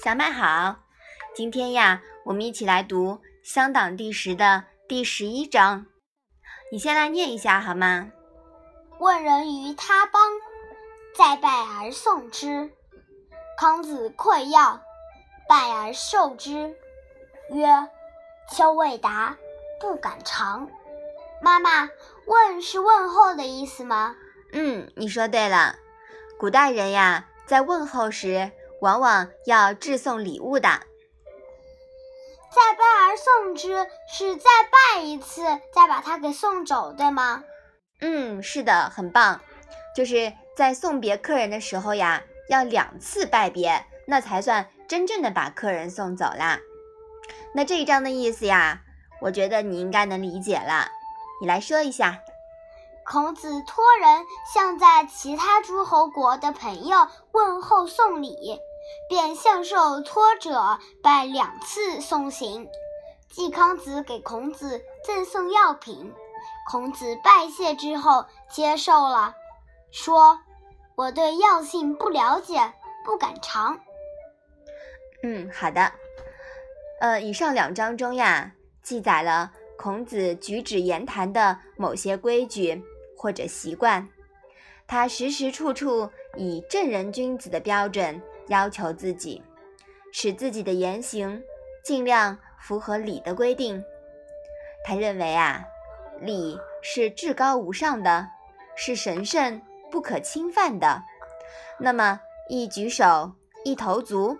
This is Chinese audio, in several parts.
小麦好，今天呀，我们一起来读《乡党》第十的第十一章。你先来念一下好吗？问人于他邦，再拜而送之。康子馈要，拜而受之，曰：“秋未达，不敢尝。”妈妈，问是问候的意思吗？嗯，你说对了。古代人呀，在问候时。往往要致送礼物的，再拜而送之，是再拜一次，再把它给送走，对吗？嗯，是的，很棒。就是在送别客人的时候呀，要两次拜别，那才算真正的把客人送走啦。那这一章的意思呀，我觉得你应该能理解了。你来说一下。孔子托人向在其他诸侯国的朋友问候送礼。便向受托者拜两次送行。季康子给孔子赠送药品，孔子拜谢之后接受了，说：“我对药性不了解，不敢尝。”嗯，好的。呃，以上两章中呀，记载了孔子举止言谈的某些规矩或者习惯，他时时处处以正人君子的标准。要求自己，使自己的言行尽量符合礼的规定。他认为啊，礼是至高无上的，是神圣不可侵犯的。那么一举手一投足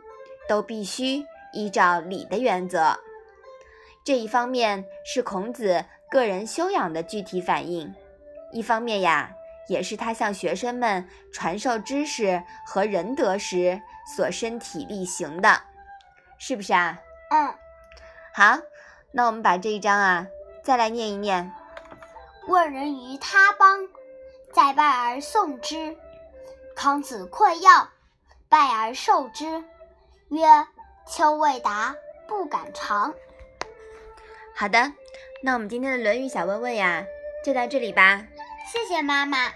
都必须依照礼的原则。这一方面是孔子个人修养的具体反映，一方面呀。也是他向学生们传授知识和仁德时所身体力行的，是不是啊？嗯。好，那我们把这一章啊再来念一念。问人于他邦，在拜而送之。康子馈药，拜而受之，曰：“秋未达，不敢尝。”好的，那我们今天的《论语》小问问呀，就到这里吧。谢谢妈妈。